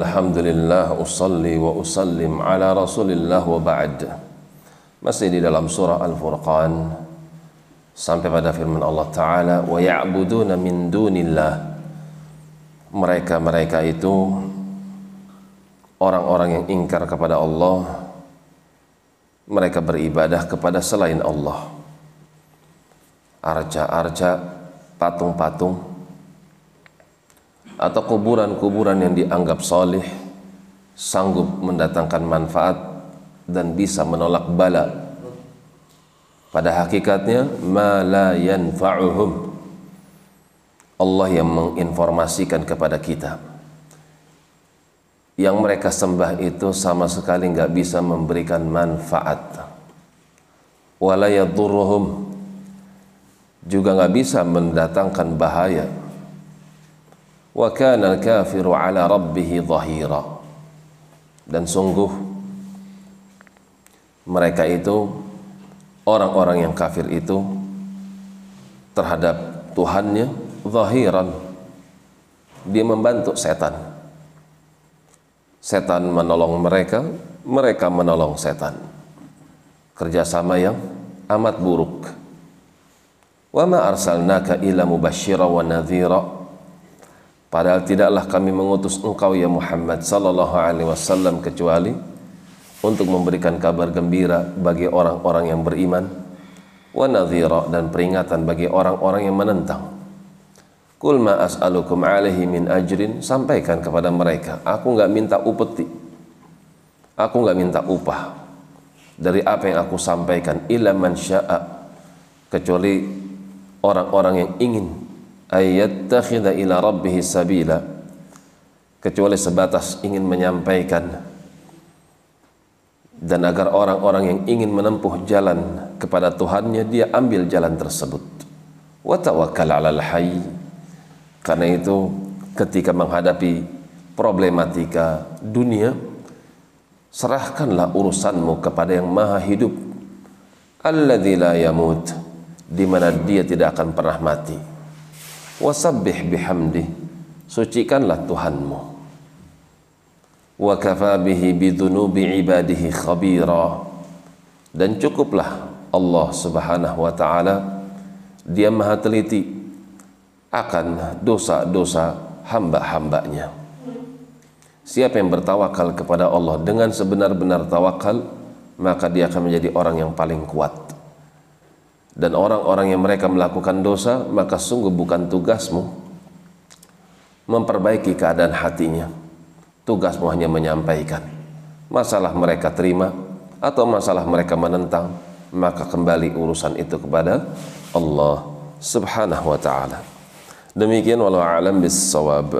Alhamdulillah usalli wa usallim ala rasulillah wa ba'd. Masih di dalam surah Al-Furqan. Sampai pada firman Allah Ta'ala Wa ya'buduna min dunillah. Mereka-mereka itu Orang-orang yang ingkar kepada Allah. Mereka beribadah kepada selain Allah. Arca-arca Patung-patung atau kuburan-kuburan yang dianggap solih sanggup mendatangkan manfaat dan bisa menolak bala. Pada hakikatnya ma la yanfa'uhum. Allah yang menginformasikan kepada kita. Yang mereka sembah itu sama sekali nggak bisa memberikan manfaat. Wala yadurruhum. Juga nggak bisa mendatangkan bahaya wa kana al-kafiru ala rabbih dhahira. Dan sungguh mereka itu orang-orang yang kafir itu terhadap Tuhannya zahiran. Dia membantu setan. Setan menolong mereka mereka menolong setan. Kerjasama yang amat buruk. Wa ma arsalnaka ila mubashshira wa nadhira Padahal tidaklah kami mengutus engkau ya Muhammad sallallahu alaihi wasallam kecuali untuk memberikan kabar gembira bagi orang-orang yang beriman wa nadhira dan peringatan bagi orang-orang yang menentang. Kul ma as'alukum alaihi min ajrin sampaikan kepada mereka aku enggak minta upeti. Aku enggak minta upah dari apa yang aku sampaikan illa man syaa kecuali orang-orang yang ingin ayyattakhidha ila rabbih sabila. Kecuali sebatas ingin menyampaikan. Dan agar orang-orang yang ingin menempuh jalan kepada Tuhannya dia ambil jalan tersebut. Wa tawakkal 'alal hayy. Karena itu ketika menghadapi problematika dunia serahkanlah urusanmu kepada yang maha hidup. Alladzi la yamut di mana dia tidak akan pernah mati wasabbih bihamdi sucikanlah Tuhanmu. Wa kafa ibadihi khabira. Dan cukuplah Allah Subhanahu wa taala. Dia maha teliti akan dosa-dosa hamba-hambanya. Siapa yang bertawakal kepada Allah dengan sebenar-benar tawakal maka dia akan menjadi orang yang paling kuat dan orang-orang yang mereka melakukan dosa maka sungguh bukan tugasmu memperbaiki keadaan hatinya. Tugasmu hanya menyampaikan. Masalah mereka terima atau masalah mereka menentang maka kembali urusan itu kepada Allah subhanahu wa ta'ala. Demikian walau alam bis sawab